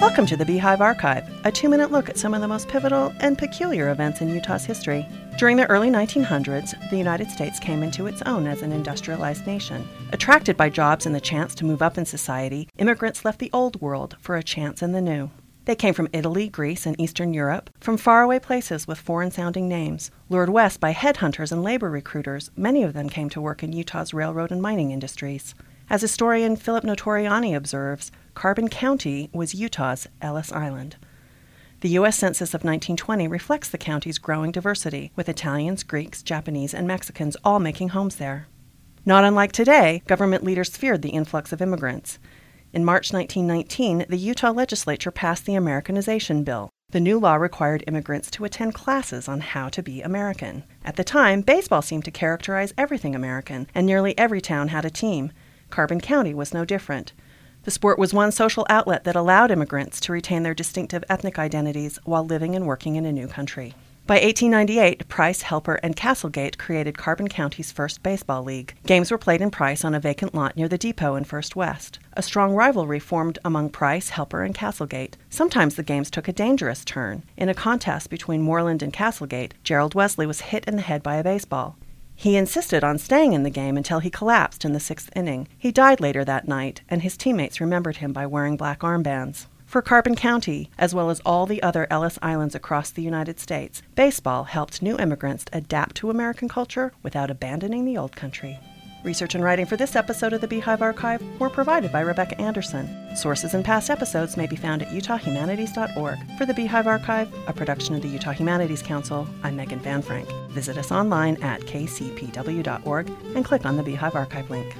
Welcome to the Beehive Archive, a two minute look at some of the most pivotal and peculiar events in Utah's history. During the early 1900s, the United States came into its own as an industrialized nation. Attracted by jobs and the chance to move up in society, immigrants left the old world for a chance in the new. They came from Italy, Greece, and Eastern Europe, from faraway places with foreign sounding names. Lured west by headhunters and labor recruiters, many of them came to work in Utah's railroad and mining industries. As historian Philip Notarianni observes, Carbon County was Utah's Ellis Island. The U.S. Census of 1920 reflects the county's growing diversity, with Italians, Greeks, Japanese, and Mexicans all making homes there. Not unlike today, government leaders feared the influx of immigrants. In March 1919, the Utah legislature passed the Americanization Bill. The new law required immigrants to attend classes on how to be American. At the time, baseball seemed to characterize everything American, and nearly every town had a team. Carbon County was no different. The sport was one social outlet that allowed immigrants to retain their distinctive ethnic identities while living and working in a new country. By 1898, Price, Helper, and Castlegate created Carbon County's first baseball league. Games were played in Price on a vacant lot near the depot in First West. A strong rivalry formed among Price, Helper, and Castlegate. Sometimes the games took a dangerous turn. In a contest between Mohrland and Castlegate, Gerald Wesley was hit in the head by a baseball. He insisted on staying in the game until he collapsed in the sixth inning. He died later that night, and his teammates remembered him by wearing black armbands. For Carbon County, as well as all the other Ellis Islands across the United States, baseball helped new immigrants adapt to American culture without abandoning the old country. Research and writing for this episode of the Beehive Archive were provided by Rebecca Anderson. Sources and past episodes may be found at utahhumanities.org. For the Beehive Archive, a production of the Utah Humanities Council, I'm Megan Van Frank. Visit us online at kcpw.org and click on the Beehive Archive link.